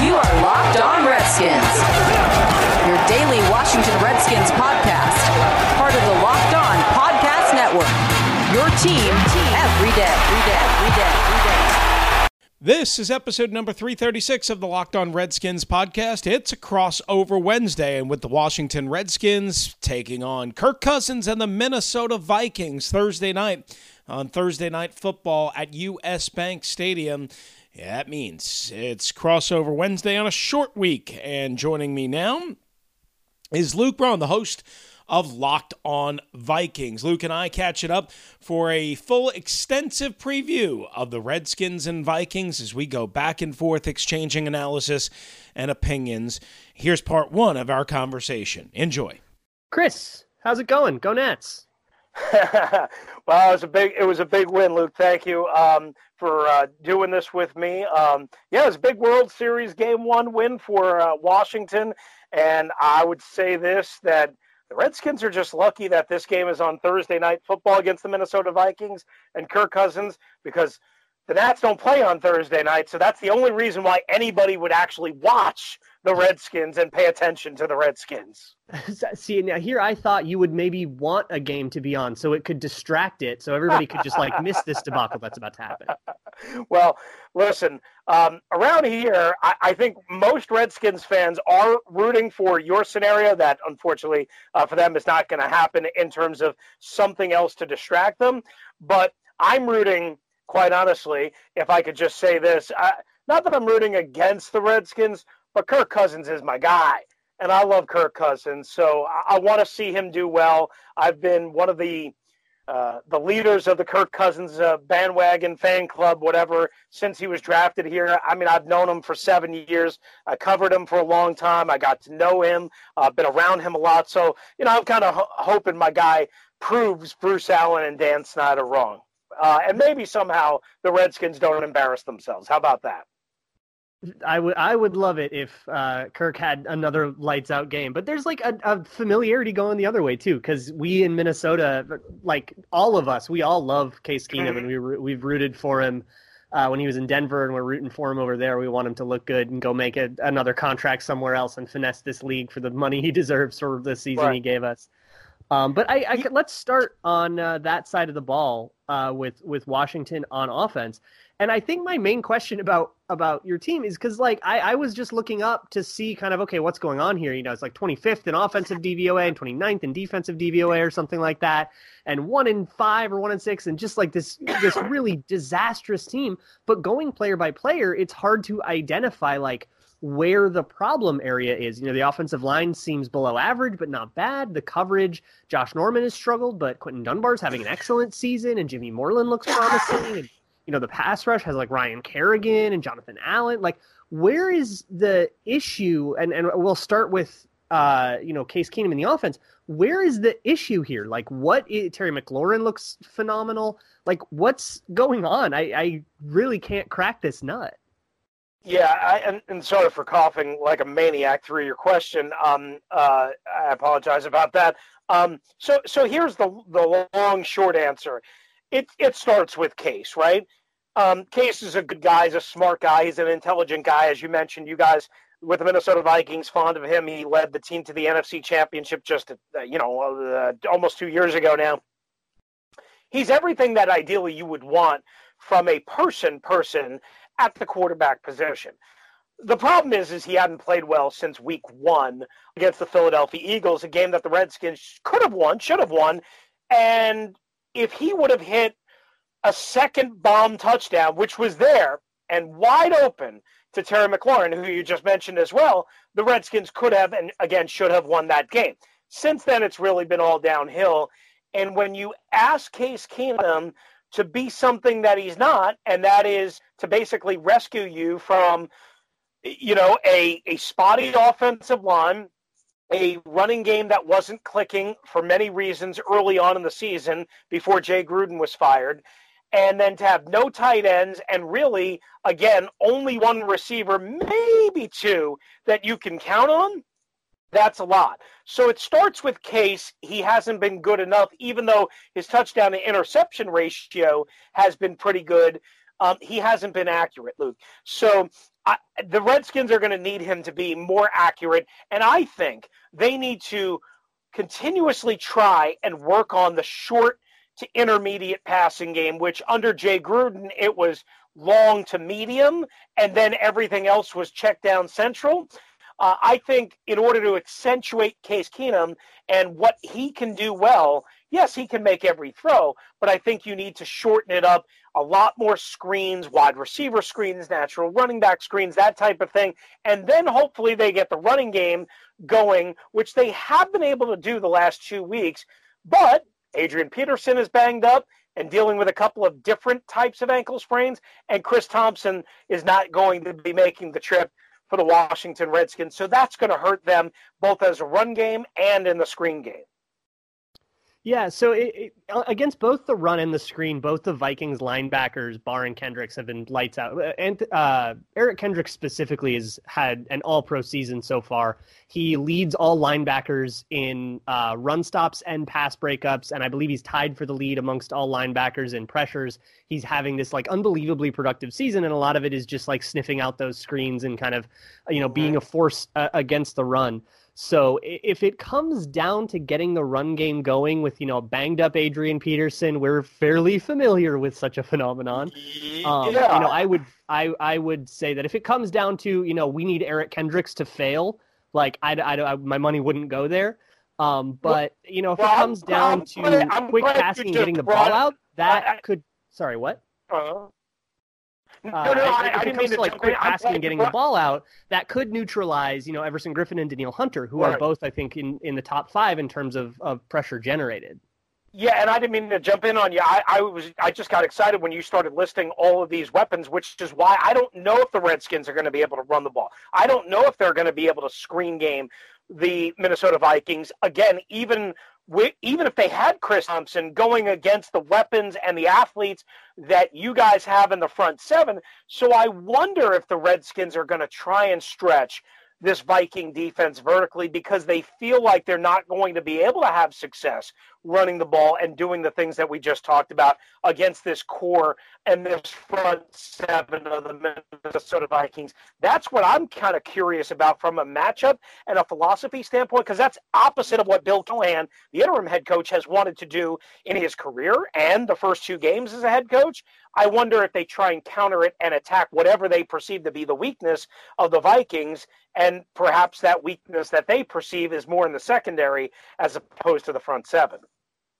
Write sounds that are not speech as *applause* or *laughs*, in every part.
You are Locked On Redskins, your daily Washington Redskins podcast, part of the Locked On Podcast Network. Your team every day, every day, every day, every day. This is episode number 336 of the Locked On Redskins podcast. It's a crossover Wednesday, and with the Washington Redskins taking on Kirk Cousins and the Minnesota Vikings Thursday night on Thursday Night Football at US Bank Stadium. Yeah, that means it's crossover Wednesday on a short week. And joining me now is Luke Braun, the host of Locked On Vikings. Luke and I catch it up for a full, extensive preview of the Redskins and Vikings as we go back and forth, exchanging analysis and opinions. Here's part one of our conversation. Enjoy. Chris, how's it going? Go Nats. *laughs* well, it was a big it was a big win, Luke. Thank you um, for uh, doing this with me. Um, yeah, it was a big World Series Game One win for uh, Washington, and I would say this that the Redskins are just lucky that this game is on Thursday night football against the Minnesota Vikings and Kirk Cousins because the Nats don't play on Thursday night, so that's the only reason why anybody would actually watch the Redskins and pay attention to the Redskins. *laughs* See, now here I thought you would maybe want a game to be on so it could distract it, so everybody could just like miss this debacle that's about to happen. *laughs* well, listen, um, around here, I, I, think most Redskins fans are rooting for your scenario. That unfortunately uh, for them is not going to happen in terms of something else to distract them. But I'm rooting quite honestly, if I could just say this, I, not that I'm rooting against the Redskins, but Kirk Cousins is my guy. And I love Kirk Cousins. So I, I want to see him do well. I've been one of the uh, the leaders of the Kirk Cousins uh, bandwagon fan club, whatever, since he was drafted here. I mean, I've known him for seven years. I covered him for a long time. I got to know him, uh, been around him a lot. So, you know, I'm kind of ho- hoping my guy proves Bruce Allen and Dan Snyder wrong uh, and maybe somehow the Redskins don't embarrass themselves. How about that? I would I would love it if uh, Kirk had another lights out game, but there's like a, a familiarity going the other way too, because we in Minnesota, like all of us, we all love Case Keenum, and we we've rooted for him uh, when he was in Denver, and we're rooting for him over there. We want him to look good and go make a, another contract somewhere else and finesse this league for the money he deserves for the season right. he gave us. Um, but I, I, let's start on uh, that side of the ball uh, with with Washington on offense. And I think my main question about about your team is because like I, I was just looking up to see kind of okay what's going on here. You know, it's like 25th in offensive DVOA and 29th in defensive DVOA or something like that, and one in five or one in six, and just like this this really disastrous team. But going player by player, it's hard to identify like where the problem area is. You know, the offensive line seems below average, but not bad. The coverage, Josh Norman has struggled, but Quinton Dunbar's having an excellent season, and Jimmy Moreland looks promising. And, you know, the pass rush has like Ryan Kerrigan and Jonathan Allen. Like, where is the issue? And, and we'll start with, uh, you know, Case Keenum in the offense. Where is the issue here? Like, what is, Terry McLaurin looks phenomenal. Like, what's going on? I, I really can't crack this nut. Yeah, I, and, and sorry for coughing like a maniac through your question. Um, uh, I apologize about that. Um, so, so here's the the long short answer. It it starts with Case, right? Um, Case is a good guy. He's a smart guy. He's an intelligent guy, as you mentioned. You guys with the Minnesota Vikings, fond of him. He led the team to the NFC Championship just uh, you know uh, almost two years ago now. He's everything that ideally you would want from a person person at the quarterback position. The problem is, is he hadn't played well since week one against the Philadelphia Eagles, a game that the Redskins could have won, should have won. And if he would have hit a second bomb touchdown, which was there and wide open to Terry McLaurin, who you just mentioned as well, the Redskins could have and again should have won that game. Since then, it's really been all downhill. And when you ask Case Keenum to be something that he's not, and that is to basically rescue you from you know, a, a spotty offensive line, a running game that wasn't clicking for many reasons early on in the season before Jay Gruden was fired, and then to have no tight ends and really, again, only one receiver, maybe two that you can count on. That's a lot. So it starts with Case. He hasn't been good enough, even though his touchdown to interception ratio has been pretty good. Um, he hasn't been accurate, Luke. So I, the Redskins are going to need him to be more accurate. And I think they need to continuously try and work on the short to intermediate passing game, which under Jay Gruden, it was long to medium, and then everything else was check down central. Uh, I think in order to accentuate Case Keenum and what he can do well, yes, he can make every throw, but I think you need to shorten it up a lot more screens, wide receiver screens, natural running back screens, that type of thing. And then hopefully they get the running game going, which they have been able to do the last two weeks. But Adrian Peterson is banged up and dealing with a couple of different types of ankle sprains, and Chris Thompson is not going to be making the trip for the Washington Redskins. So that's going to hurt them both as a run game and in the screen game. Yeah, so it, it, uh, against both the run and the screen, both the Vikings linebackers, Barr and Kendricks, have been lights out. Uh, and uh, Eric Kendricks specifically has had an All-Pro season so far. He leads all linebackers in uh, run stops and pass breakups, and I believe he's tied for the lead amongst all linebackers in pressures. He's having this like unbelievably productive season, and a lot of it is just like sniffing out those screens and kind of, you know, being a force uh, against the run. So if it comes down to getting the run game going with you know banged up Adrian Peterson, we're fairly familiar with such a phenomenon. Um, yeah. You know, I would I I would say that if it comes down to you know we need Eric Kendricks to fail, like I, I, I my money wouldn't go there. Um, but you know if well, it comes I'm, down I'm, to quick passing and getting the ball out, that I, could. Sorry, what? Uh, uh, no, no, I, if, I, it comes to like quick passing and getting the ball out, that could neutralize, you know, Everson Griffen and Danielle Hunter, who right. are both, I think, in, in the top five in terms of, of pressure generated. Yeah, and I didn't mean to jump in on you. I, I was I just got excited when you started listing all of these weapons, which is why I don't know if the Redskins are going to be able to run the ball. I don't know if they're going to be able to screen game the Minnesota Vikings. Again, even even if they had Chris Thompson going against the weapons and the athletes that you guys have in the front seven. So I wonder if the Redskins are going to try and stretch this Viking defense vertically because they feel like they're not going to be able to have success running the ball and doing the things that we just talked about against this core and this front seven of the Minnesota Vikings. That's what I'm kind of curious about from a matchup and a philosophy standpoint, because that's opposite of what Bill Callahan, the interim head coach, has wanted to do in his career and the first two games as a head coach. I wonder if they try and counter it and attack whatever they perceive to be the weakness of the Vikings, and perhaps that weakness that they perceive is more in the secondary as opposed to the front seven.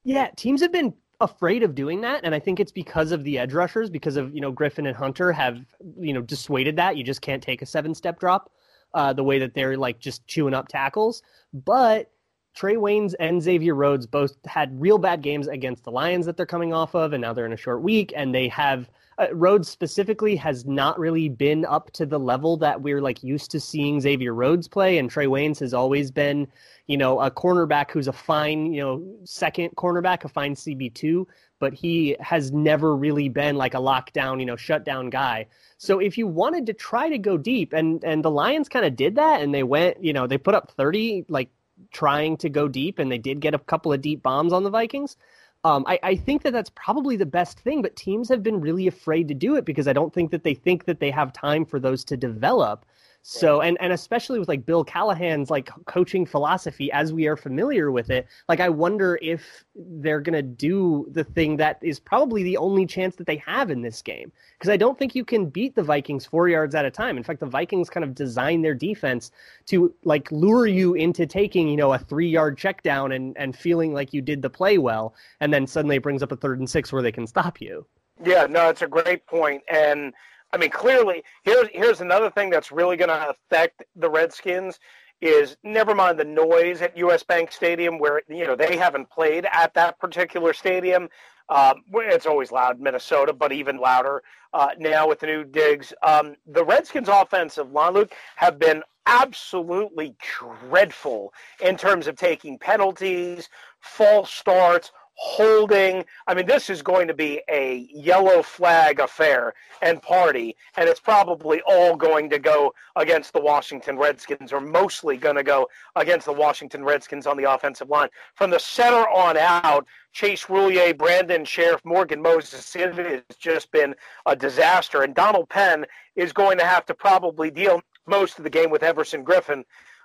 Yeah, teams have been afraid of doing that and i think it's because of the edge rushers because of you know griffin and hunter have you know dissuaded that. You just can't take a seven step drop uh, the way that they're like just chewing up tackles. But Trae Waynes and Xavier Rhodes both had real bad games against the Lions that they're coming off of, and now they're in a short week, and they have uh, Rhodes specifically has not really been up to the level that we're like used to seeing Xavier Rhodes play, and Trae Waynes has always been, you know, a cornerback who's a fine, you know, second cornerback, a fine CB two, but he has never really been like a lockdown, you know, shutdown guy. So if you wanted to try to go deep, and and the Lions kind of did that, and they went, you know, they put up thirty, like trying to go deep, and they did get a couple of deep bombs on the Vikings. Um, I, I, think that that's probably the best thing, but teams have been really afraid to do it because I don't think that they think that they have time for those to develop. So and and especially with like Bill Callahan's like coaching philosophy as we are familiar with it, like I wonder if they're going to do the thing that is probably the only chance that they have in this game because I don't think you can beat the Vikings 4 yards at a time. In fact, the Vikings kind of design their defense to like lure you into taking, you know, a 3-yard check down and and feeling like you did the play well and then suddenly it brings up a third and 6 where they can stop you. Yeah, no, it's a great point and I mean, clearly, here's here's another thing that's really going to affect the Redskins is never mind the noise at US Bank Stadium where you know they haven't played at that particular stadium, Um, it's always loud, Minnesota, but even louder uh, now with the new digs. Um, the Redskins' offensive line, Luke, have been absolutely dreadful in terms of taking penalties, false starts, holding. I mean, this is going to be a yellow flag affair and party, and it's probably all going to go against the Washington Redskins, or mostly going to go against the Washington Redskins on the offensive line. From the center on out, Chase Roullier, Brandon Scherff, Morgan Moses, it has just been a disaster. And Donald Penn is going to have to probably deal most of the game with Everson Griffen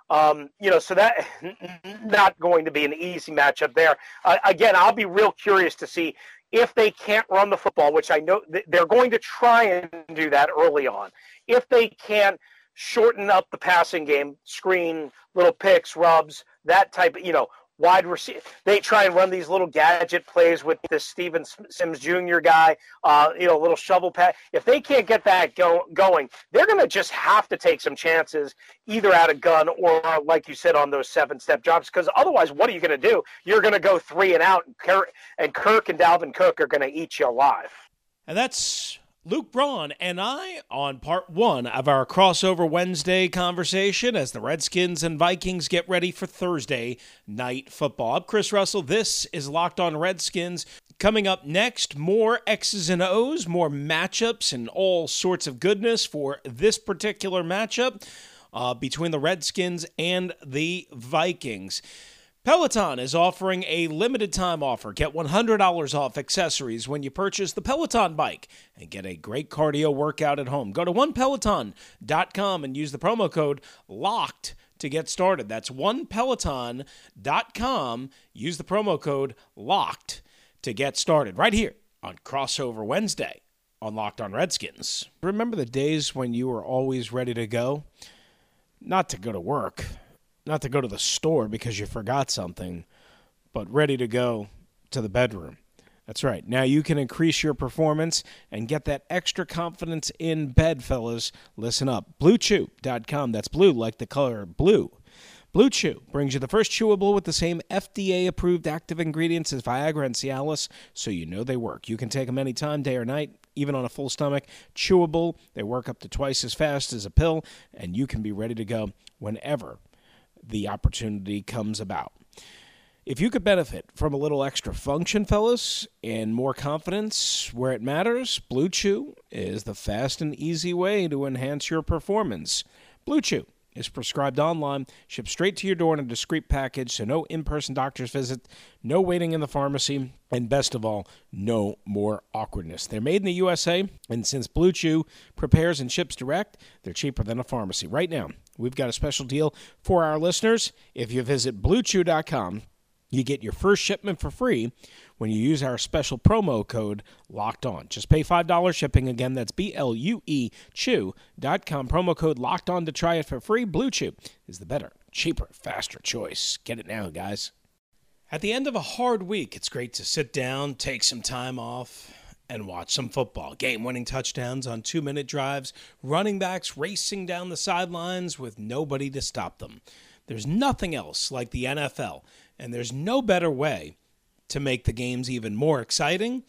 um, you know, so that *laughs* not going to be an easy matchup there. Uh, again, I'll be real curious to see if they can't run the football, which I know they're going to try and do that early on. If they can't shorten up the passing game, screen, little picks, rubs, that type of, you know, wide receiver. They try and run these little gadget plays with this Steven Sims Jr. guy, uh, you know, little shovel pass. If they can't get that go- going, they're going to just have to take some chances, either out of gun or, like you said, on those seven step drops. Because otherwise, what are you going to do? You're going to go three and out, and Kirk and, Kirk and Dalvin Cook are going to eat you alive. And that's Luke Braun and I on part one of our crossover Wednesday conversation as the Redskins and Vikings get ready for Thursday night football. I'm Chris Russell. This is Locked On Redskins. Coming up next, more X's and O's, more matchups, and all sorts of goodness for this particular matchup uh, between the Redskins and the Vikings. Peloton is offering a limited time offer. Get $100 off accessories when you purchase the Peloton bike and get a great cardio workout at home. Go to onepeloton.com and use the promo code LOCKED to get started. That's onepeloton.com. Use the promo code LOCKED to get started right here on Crossover Wednesday on Locked on Redskins. Remember the days when you were always ready to go? Not to go to work not to go to the store because you forgot something, but ready to go to the bedroom. That's right. Now you can increase your performance and get that extra confidence in bed, fellas. Listen up. BlueChew.com. That's blue like the color blue. Blue Chew brings you the first chewable with the same FDA approved active ingredients as Viagra and Cialis, so you know they work. You can take them anytime, day or night, even on a full stomach. Chewable, they work up to twice as fast as a pill, and you can be ready to go whenever the opportunity comes about. If you could benefit from a little extra function, fellas, and more confidence where it matters, Blue Chew is the fast and easy way to enhance your performance. Blue Chew is prescribed online, shipped straight to your door in a discreet package, so no in person doctor's visit, no waiting in the pharmacy, and best of all, no more awkwardness. They're made in the USA, and since Blue Chew prepares and ships direct, they're cheaper than a pharmacy. Right now, we've got a special deal for our listeners. If you visit bluechew.com, you get your first shipment for free when you use our special promo code locked on. Just pay $5 shipping. Again, that's B L U E Chew.com. Promo code locked on to try it for free. Blue Chew is the better, cheaper, faster choice. Get it now, guys. At the end of a hard week, it's great to sit down, take some time off, and watch some football. Game winning touchdowns on two minute drives, running backs racing down the sidelines with nobody to stop them. There's nothing else like the NFL, and there's no better way to make the games even more exciting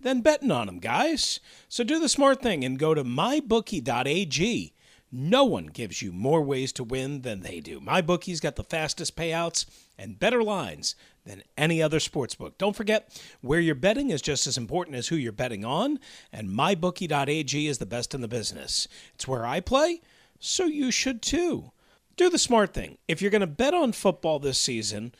than betting on them, guys. So do the smart thing and go to mybookie.ag. No one gives you more ways to win than they do. My bookie's got the fastest payouts and better lines than any other sportsbook. Don't forget, where you're betting is just as important as who you're betting on, and mybookie.ag is the best in the business. It's where I play, so you should too. Do the smart thing. If you're going to bet on football this season,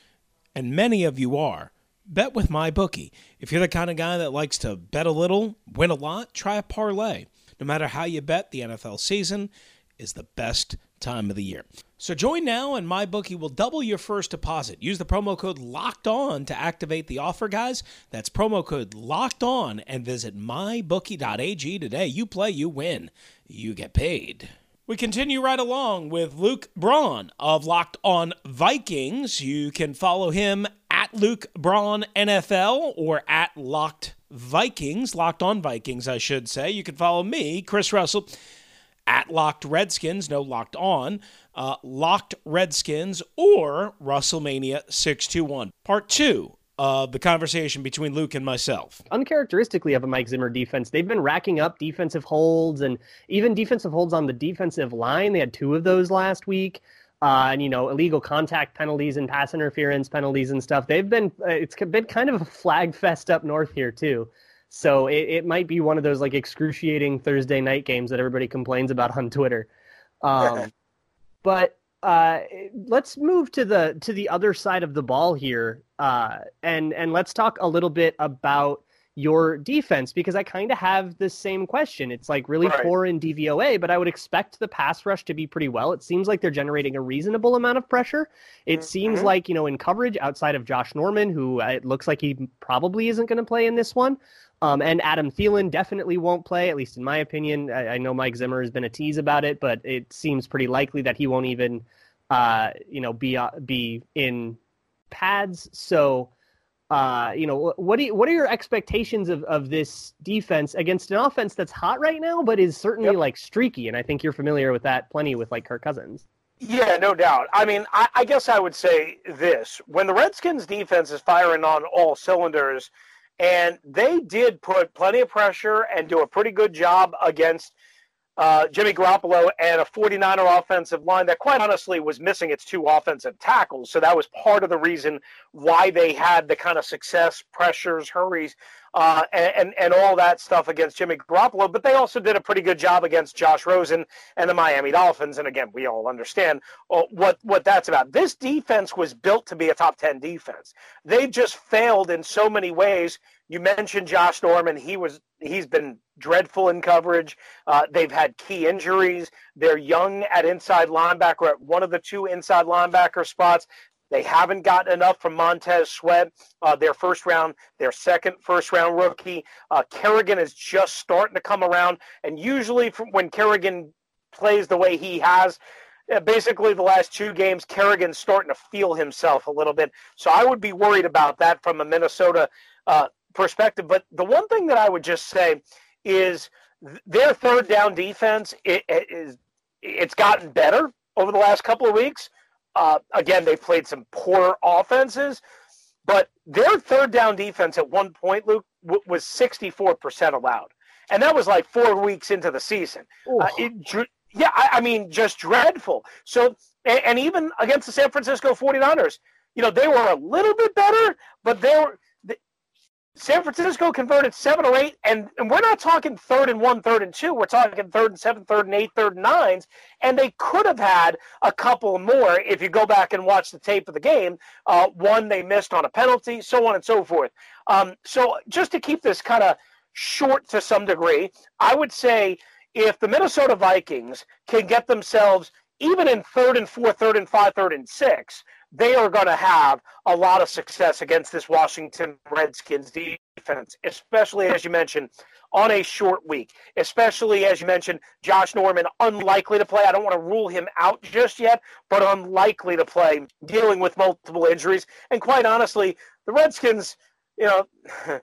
and many of you are, bet with my bookie. If you're the kind of guy that likes to bet a little, win a lot, try a parlay. No matter how you bet, the NFL season is the best time of the year. So join now and my bookie will double your first deposit. Use the promo code locked on to activate the offer, guys. That's promo code locked on and visit mybookie.ag today. You play, you win, you get paid. We continue right along with Luke Braun of Locked On Vikings. You can follow him at Luke Braun NFL or at Locked Vikings, Locked On Vikings, I should say. You can follow me, Chris Russell, at Locked Redskins, no Locked On, uh, Locked Redskins, or Russellmania 621. Part two of the conversation between Luke and myself. Uncharacteristically of a Mike Zimmer defense, they've been racking up defensive holds and even defensive holds on the defensive line. They had two of those last week. Uh, and you know illegal contact penalties and pass interference penalties and stuff. They've been uh, it's been kind of a flag fest up north here too. So it, it might be one of those like excruciating Thursday night games that everybody complains about on Twitter. Um, *laughs* but uh, let's move to the to the other side of the ball here, uh, and and let's talk a little bit about your defense because I kind of have the same question. It's like really right. poor in DVOA, but I would expect the pass rush to be pretty well. It seems like they're generating a reasonable amount of pressure. It mm-hmm. seems like you know in coverage outside of Josh Norman, who uh, it looks like he probably isn't going to play in this one. Um, and Adam Thielen definitely won't play, at least in my opinion. I, I, know Mike Zimmer has been a tease about it, but it seems pretty likely that he won't even, uh, you know, be uh, be in pads. So, uh, you know, what do you, what are your expectations of, of this defense against an offense that's hot right now, but is certainly yep. like streaky? And I think you're familiar with that plenty with like Kirk Cousins. Yeah, no doubt. I mean, I, I guess I would say this: when the Redskins defense is firing on all cylinders and they did put plenty of pressure and do a pretty good job against uh, Jimmy Garoppolo and a 49er offensive line that, quite honestly, was missing its two offensive tackles. So that was part of the reason why they had the kind of success, pressures, hurries, uh, and, and all that stuff against Jimmy Garoppolo. But they also did a pretty good job against Josh Rosen and the Miami Dolphins. And again, we all understand uh, what what that's about. This defense was built to be a top 10 defense. They just failed in so many ways you mentioned Josh Norman. He was he's been dreadful in coverage. Uh, they've had key injuries. They're young at inside linebacker at one of the two inside linebacker spots. They haven't gotten enough from Montez Sweat, uh, their first round, their second first round rookie. Uh, Kerrigan is just starting to come around, and usually when Kerrigan plays the way he has, uh, basically the last two games, Kerrigan's starting to feel himself a little bit. So I would be worried about that from a Minnesota uh, perspective. But the one thing that I would just say is their third down defense it, it is it's gotten better over the last couple of weeks. Uh, again, they played some poor offenses, but their third down defense at one point, Luke, w- was 64% allowed. And that was like four weeks into the season. Uh, it, yeah, I, I, mean, just dreadful. So, and, and, even against the San Francisco 49ers, you know, they were a little bit better, but they were San Francisco converted seven or eight, and, and we're not talking third and one, third and two. We're talking third and seven, third and eight, third and nines, and they could have had a couple more if you go back and watch the tape of the game. Uh, one they missed on a penalty, so on and so forth. Um, so just to keep this kind of short to some degree, I would say if the Minnesota Vikings can get themselves even in third and four, third and five, third and six, they are going to have a lot of success against this Washington Redskins defense, especially as you mentioned on a short week, especially as you mentioned, Josh Norman unlikely to play. I don't want to rule him out just yet, but unlikely to play, dealing with multiple injuries. And quite honestly, the Redskins, you know, *laughs*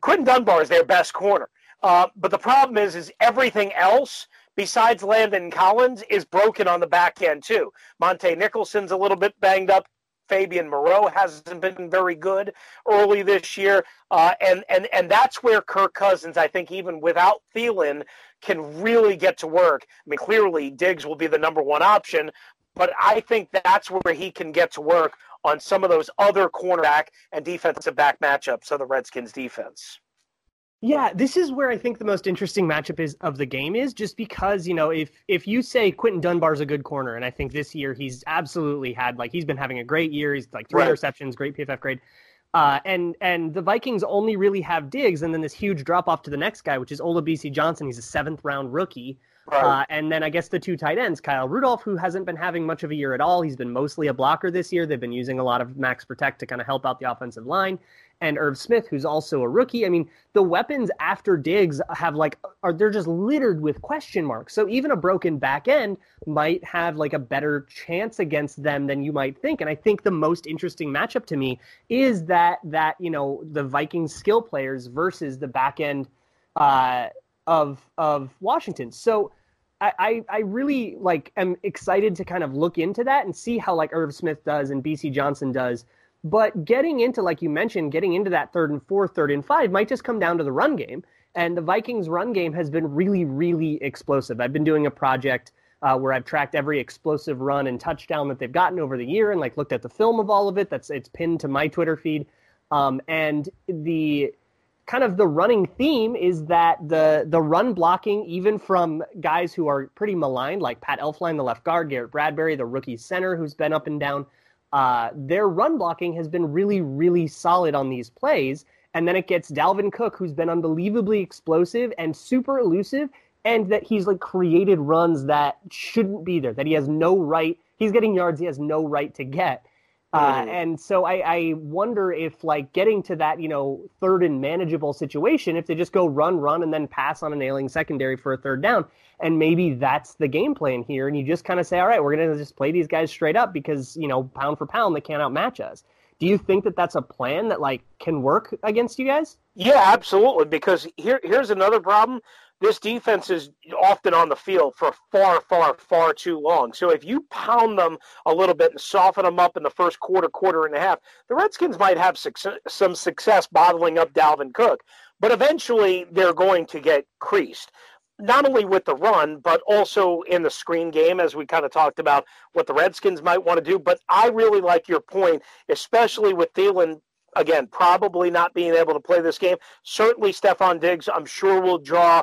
Quinton Dunbar is their best corner. Uh, but the problem is, is everything else besides Landon Collins, is broken on the back end too. Montae Nicholson's a little bit banged up. Fabian Moreau hasn't been very good early this year, uh, and and and that's where Kirk Cousins, I think, even without Thielen, can really get to work. I mean, clearly Diggs will be the number one option, but I think that's where he can get to work on some of those other cornerback and defensive back matchups of the Redskins defense. Yeah, this is where I think the most interesting matchup is of the game is just because, you know, if if you say Quinton Dunbar's a good corner, and I think this year he's absolutely had like he's been having a great year. He's like three right. interceptions, great PFF grade. Uh, and and the Vikings only really have Diggs, and then this huge drop off to the next guy, which is Olabisi Johnson. He's a seventh round rookie. Right. Uh, and then I guess the two tight ends, Kyle Rudolph, who hasn't been having much of a year at all. He's been mostly a blocker this year. They've been using a lot of max protect to kind of help out the offensive line and Irv Smith, who's also a rookie. I mean, the weapons after Diggs have like are they're just littered with question marks. So even a broken back end might have like a better chance against them than you might think. And I think the most interesting matchup to me is that that you know the Vikings skill players versus the back end uh, of of Washington. So. I, I really like am excited to kind of look into that and see how like Irv Smith does and Bisi Johnson does But getting into, like you mentioned, getting into that third and four, third and five might just come down to the run game. And the Vikings' run game has been really, really explosive. I've been doing a project uh, where I've tracked every explosive run and touchdown that they've gotten over the year, and like looked at the film of all of it. That's it's pinned to my Twitter feed. Um, and the kind of the running theme is that the the run blocking, even from guys who are pretty maligned, like Pat Elflein, the left guard, Garrett Bradbury, the rookie center, who's been up and down. Uh, their run blocking has been really, really solid on these plays. And then it gets Dalvin Cook, who's been unbelievably explosive and super elusive, and that he's like created runs that shouldn't be there, that he has no right. He's getting yards he has no right to get. Uh, mm. and so I, I, wonder if like getting to that, you know, third and manageable situation, if they just go run, run, and then pass on a nailing secondary for a third down, and maybe that's the game plan here, and you just kind of say, all right, we're gonna just play these guys straight up because you know, pound for pound, they can't outmatch us. Do you think that that's a plan that like can work against you guys? Yeah, absolutely. Because here, here's another problem this defense is often on the field for far, far, far too long. So if you pound them a little bit and soften them up in the first quarter, quarter and a half, the Redskins might have success, some success bottling up Dalvin Cook. But eventually they're going to get creased. Not only with the run, but also in the screen game, as we kind of talked about what the Redskins might want to do. But I really like your point, especially with Thielen again, probably not being able to play this game. Certainly, Stefon Diggs, I'm sure, will draw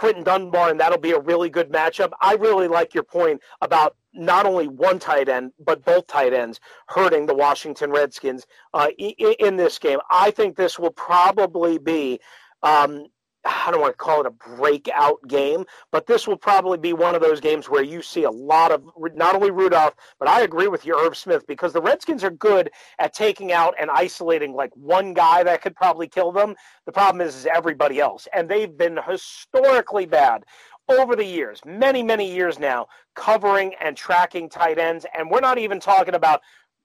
Quinton Dunbar, and that'll be a really good matchup. I really like your point about not only one tight end, but both tight ends hurting the Washington Redskins uh, in this game. I think this will probably be um, I don't want to call it a breakout game, but this will probably be one of those games where you see a lot of not only Rudolph, but I agree with you, Irv Smith, because the Redskins are good at taking out and isolating like one guy that could probably kill them. The problem is, is everybody else, and they've been historically bad over the years, many, many years now, covering and tracking tight ends. And we're not even talking about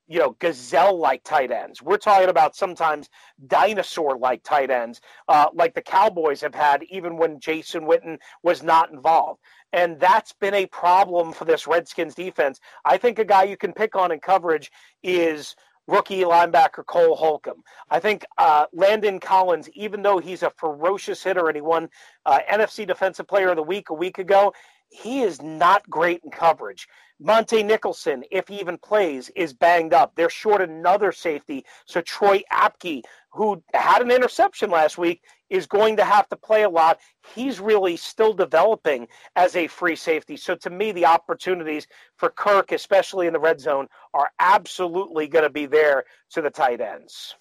you know, gazelle like tight ends. We're talking about sometimes dinosaur like tight ends, uh, like the Cowboys have had, even when Jason Witten was not involved. And that's been a problem for this Redskins defense. I think a guy you can pick on in coverage is rookie linebacker Cole Holcomb. I think uh, Landon Collins, even though he's a ferocious hitter and he won uh, NFC Defensive Player of the Week a week ago, he is not great in coverage. Montae Nicholson, if he even plays, is banged up. They're short another safety. So Troy Apke, who had an interception last week, is going to have to play a lot. He's really still developing as a free safety. So to me, the opportunities for Kirk, especially in the red zone, are absolutely going to be there to the tight ends.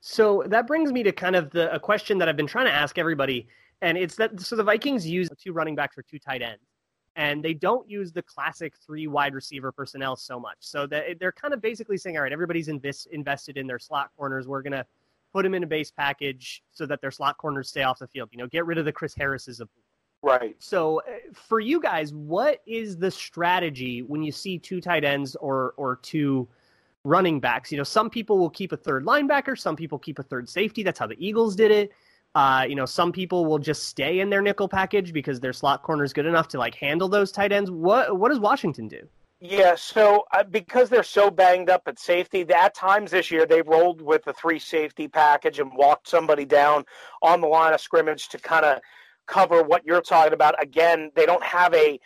So that brings me to kind of the a question that I've been trying to ask everybody, and it's that so the Vikings use two running backs or two tight ends and they don't use the classic three wide receiver personnel so much. So that they're kind of basically saying, all right, everybody's invest, invested in their slot corners. We're gonna put them in a base package so that their slot corners stay off the field. You know, get rid of the Chris Harris's of Right. So uh, for you guys, what is the strategy when you see two tight ends or or two running backs? You know, some people will keep a third linebacker, some people keep a third safety. That's how the Eagles did it. Uh, you know, some people will just stay in their nickel package because their slot corner is good enough to like handle those tight ends. What what does Washington do? Yeah, so uh, because they're so banged up at safety, at times this year they've rolled with a three safety package and walked somebody down on the line of scrimmage to kind of cover what you're talking about. Again, they don't have a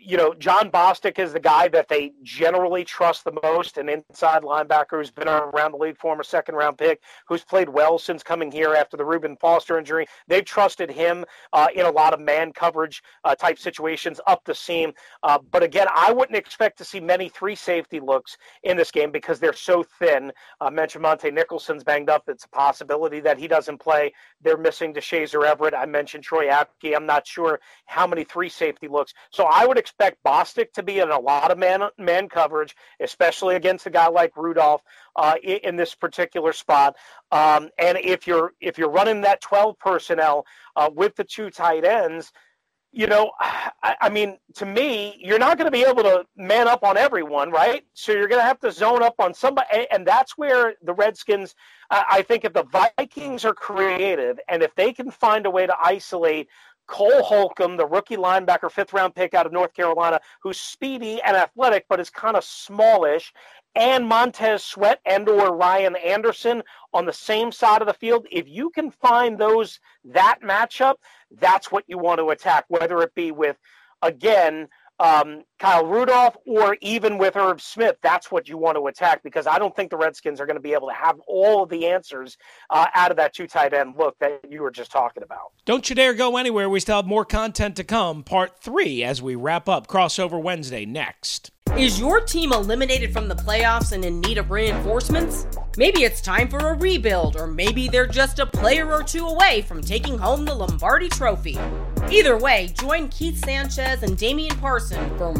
you know, Jon Bostic is the guy that they generally trust the most, an inside linebacker who's been around the league, former second round pick, who's played well since coming here after the Reuben Foster injury. They've trusted him uh, in a lot of man coverage uh, type situations up the seam. Uh, but again, I wouldn't expect to see many three safety looks in this game because they're so thin. I mentioned Montae Nicholson's banged up. It's a possibility that he doesn't play. They're missing Deshazor Everett. I mentioned Troy Apke. I'm not sure how many three safety looks. So I would expect Bostic to be in a lot of man man coverage, especially against a guy like Rudolph uh, in, in, this particular spot. Um, and if you're if you're running that 12 personnel uh, with the two tight ends, you know, *sighs* I, I, mean, to me, you're not going to be able to man up on everyone, right? So you're going to have to zone up on somebody, and that's where the Redskins. I think if the Vikings are creative and if they can find a way to isolate Cole Holcomb, the rookie linebacker, fifth round pick out of North Carolina, who's speedy and athletic, but is kind of smallish, and Montez Sweat and or Ryan Anderson on the same side of the field. If you can find those that matchup, that's what you want to attack, whether it be with again um, Kyle Rudolph or even with Irv Smith, that's what you want to attack because I don't think the Redskins are going to be able to have all of the answers uh, out of that two tight end look that you were just talking about. Don't you dare go anywhere. We still have more content to come. Part three as we wrap up Crossover Wednesday next. Is your team eliminated from the playoffs and in need of reinforcements? Maybe it's time for a rebuild, or maybe they're just a player or two away from taking home the Lombardi Trophy. Either way, join Keith Sanchez and Damian Parson for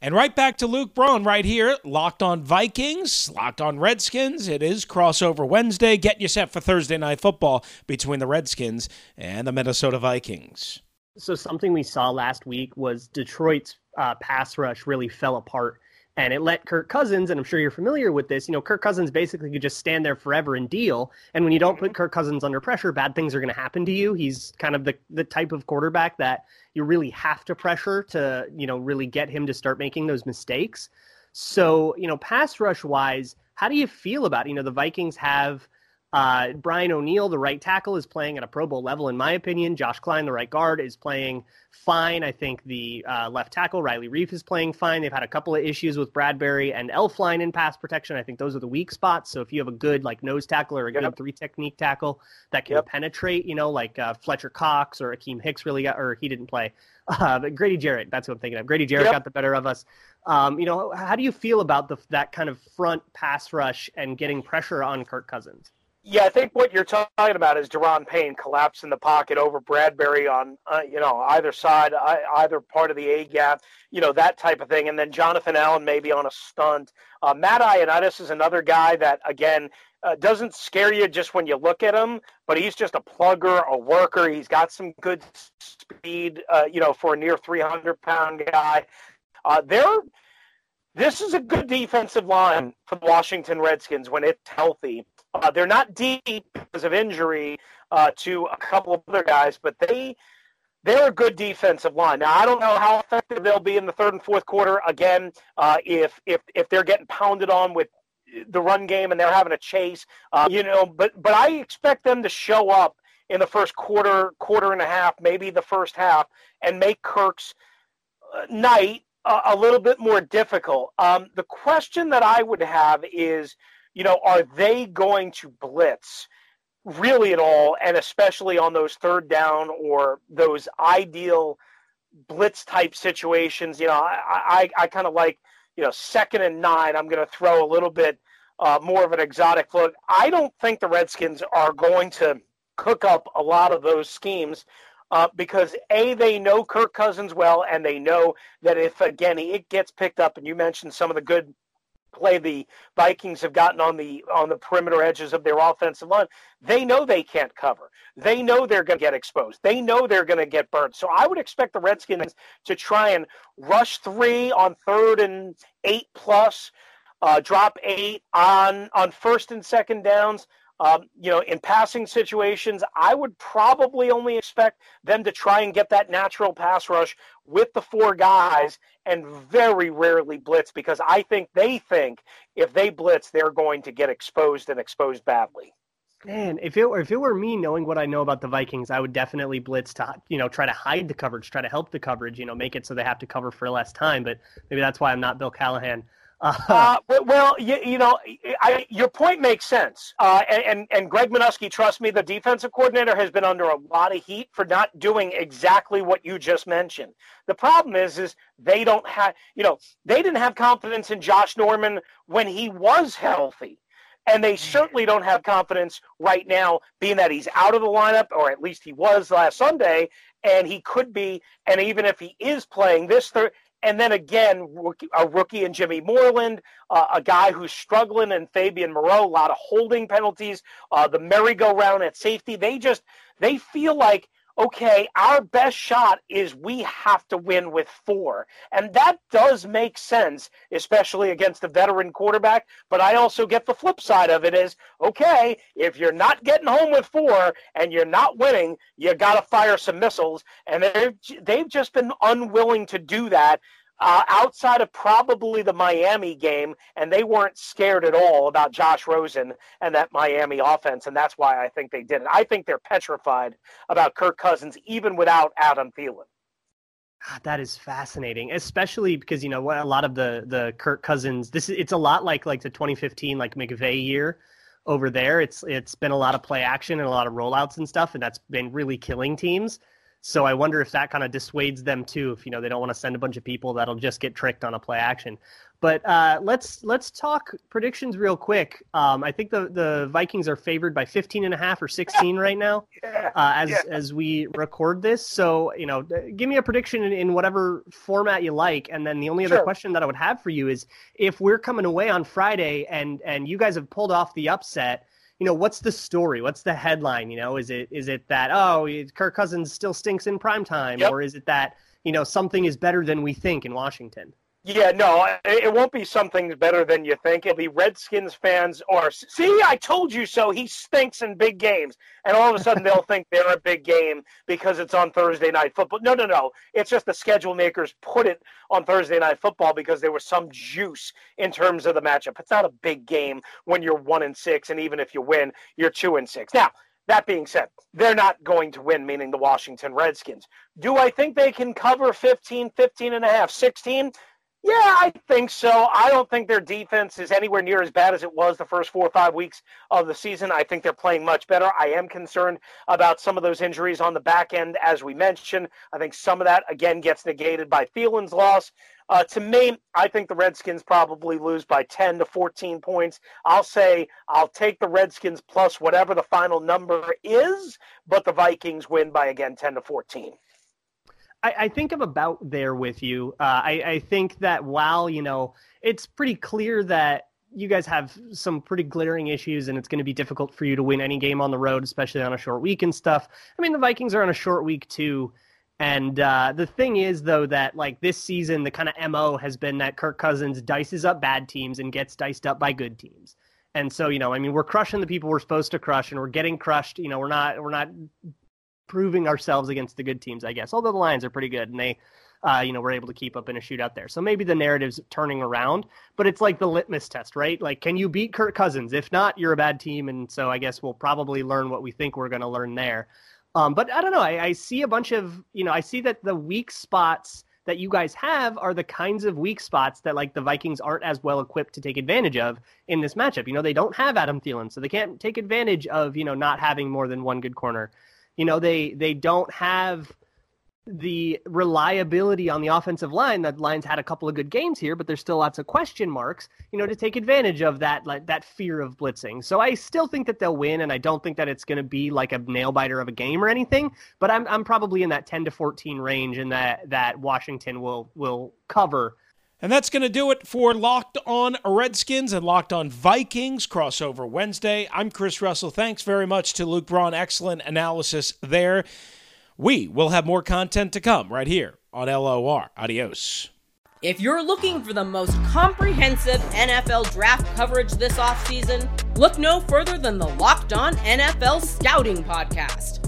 And right back to Luke Braun right here, locked on Vikings, locked on Redskins. It is crossover Wednesday. Get you set for Thursday night football between the Redskins and the Minnesota Vikings. So something we saw last week was Detroit's uh, pass rush really fell apart, and it let Kirk Cousins, and I'm sure you're familiar with this. You know, Kirk Cousins basically could just stand there forever and deal. And when you don't put mm-hmm. Kirk Cousins under pressure, bad things are going to happen to you. He's kind of the the type of quarterback that you really have to pressure to you know really get him to start making those mistakes. So you know, pass rush wise, how do you feel about it? you know the Vikings have uh, Brian O'Neill, the right tackle, is playing at a Pro Bowl level, in my opinion. Josh Kline, the right guard, is playing fine. I think the uh, left tackle, Riley Reiff, is playing fine. They've had a couple of issues with Bradbury and Elflein in pass protection. I think those are the weak spots. So if you have a good like nose tackle or a yep. good three technique tackle that can yep. penetrate, you know, like uh, Fletcher Cox or Akiem Hicks really got, or he didn't play. *laughs* Uh, but Grady Jarrett, that's what I'm thinking of. Grady Jarrett yep. got the better of us. Um, you know, how do you feel about the, that kind of front pass rush and getting pressure on Kirk Cousins? Yeah, I think what you're talking about is Da'Ron Payne collapse in the pocket over Bradbury on, uh, you know, either side, either part of the A gap, you know, that type of thing. And then Jonathan Allen maybe on a stunt. Uh, Matt Ioannidis is another guy that, again, uh, doesn't scare you just when you look at him, but he's just a plugger, a worker. He's got some good speed, uh, you know, for a near 300 pound guy. Uh, they're this is a good defensive line for the Washington Redskins when it's healthy. Uh, they're not deep because of injury uh, to a couple of other guys, but they they're a good defensive line. Now I don't know how effective they'll be in the third and fourth quarter. Again, uh, if if if they're getting pounded on with the run game and they're having a chase, uh, you know, but but I expect them to show up in the first quarter, quarter and a half, maybe the first half, and make Kirk's uh, night a, little bit more difficult. Um, the question that I would have is you know, are they going to blitz really at all, and especially on those third down or those ideal blitz type situations? You know, I I, I kind of like you know second and nine. I'm going to throw a little bit uh, more of an exotic look. I don't think the Redskins are going to cook up a lot of those schemes. Uh, because a they know Kirk Cousins well, and they know that if again it gets picked up, and you mentioned some of the good play the Vikings have gotten on the on the perimeter edges of their offensive line, they know they can't cover. They know they're going to get exposed. They know they're going to get burned. So I would expect the Redskins to try and rush three on third and eight plus, uh, drop eight on on first and second downs. Um, you know, in passing situations, I would probably only expect them to try and get that natural pass rush with the four guys and very rarely blitz because I think they think if they blitz, they're going to get exposed and exposed badly. Man, if it were if it were me knowing what I know about the Vikings, I would definitely blitz to you know try to hide the coverage, try to help the coverage, you know, make it so they have to cover for less time. But maybe that's why I'm not Bill Callahan. Uh, well, you, you know, I, your point makes sense. Uh, and, and Greg Manusky, trust me, the defensive coordinator has been under a lot of heat for not doing exactly what you just mentioned. The problem is, is they don't have, you know, they didn't have confidence in Josh Norman when he was healthy. And they certainly don't have confidence right now, being that he's out of the lineup, or at least he was last Sunday, and he could be. And even if he is playing this third, and then again, a rookie in Jimmy Moreland, uh, a guy who's struggling, and Fabian Moreau, a lot of holding penalties, uh, the merry-go-round at safety. They just they feel like okay, our best shot is we have to win with four. And that does make sense, especially against a veteran quarterback. But I also get the flip side of it is okay, if you're not getting home with four and you're not winning, you got to fire some missiles. And they've, they've just been unwilling to do that uh, outside of probably the Miami game, and they weren't scared at all about Josh Rosen and that Miami offense, and that's why I think they did it. I think they're petrified about Kirk Cousins, even without Adam Thielen. That is fascinating, especially because you know a lot of the the Kirk Cousins. This it's a lot like like the 2015 like McVay year over there. It's it's been a lot of play action and a lot of rollouts and stuff, and that's been really killing teams. So I wonder if that kind of dissuades them too. If you know they don't want to send a bunch of people that'll just get tricked on a play action. But uh, let's let's talk predictions real quick. Um, I think the, the Vikings are favored by 15 and a half or 16 right now uh, as yeah. as we record this. So you know, give me a prediction in, in whatever format you like. And then the only other sure. question that I would have for you is if we're coming away on Friday and and you guys have pulled off the upset you know, what's the story? What's the headline? You know, is it is it that oh, Kirk Cousins still stinks in prime time, yep. or is it that you know something is better than we think in Washington? Yeah, no, it won't be something better than you think. It'll be Redskins fans or see, I told you so. He stinks in big games, and all of a sudden they'll think they're a big game because it's on Thursday night football. No, no, no. It's just the schedule makers put it on Thursday night football because there was some juice in terms of the matchup. It's not a big game when you're one and six, and even if you win, you're two and six. Now, that being said, they're not going to win, meaning the Washington Redskins. Do I think they can cover 15, 15 and a half, 16? Yeah, I think so. I don't think their defense is anywhere near as bad as it was the first four or five weeks of the season. I think they're playing much better. I am concerned about some of those injuries on the back end, as we mentioned. I think some of that, again, gets negated by Thielen's loss. Uh, to me, I think the Redskins probably lose by 10 to 14 points. I'll say I'll take the Redskins plus whatever the final number is, but the Vikings win by, again, 10 to 14. I, I think I'm about there with you. Uh, I, I think that while you know it's pretty clear that you guys have some pretty glaring issues, and it's going to be difficult for you to win any game on the road, especially on a short week and stuff. I mean, the Vikings are on a short week too. And uh, the thing is, though, that like this season, the kind of mo has been that Kirk Cousins dices up bad teams and gets diced up by good teams. And so, you know, I mean, we're crushing the people we're supposed to crush, and we're getting crushed. You know, we're not we're not proving ourselves against the good teams, I guess. Although the Lions are pretty good and they, uh, you know, were able to keep up in a shootout there. So maybe the narrative's turning around, but it's like the litmus test, right? Like, can you beat Kirk Cousins? If not, you're a bad team. And so I guess we'll probably learn what we think we're going to learn there. Um, but I don't know. I, I see a bunch of, you know, I see that the weak spots that you guys have are the kinds of weak spots that like the Vikings aren't as well equipped to take advantage of in this matchup. You know, they don't have Adam Thielen, so they can't take advantage of, you know, not having more than one good corner you know they they don't have the reliability on the offensive line. That line's had a couple of good games here, but there's still lots of question marks, you know, to take advantage of that like that fear of blitzing. So I still think that they'll win, and I don't think that it's going to be like a nail biter of a game or anything. But I'm I'm probably in that 10 to 14 range, and that that Washington will will cover and that's going to do it for Locked On Redskins and Locked On Vikings crossover Wednesday. I'm Chris Russell. Thanks very much to Luke Braun. Excellent analysis there. We will have more content to come right here on LOR. Adios. If you're looking for the most comprehensive NFL draft coverage this offseason, look no further than the Locked On NFL Scouting Podcast.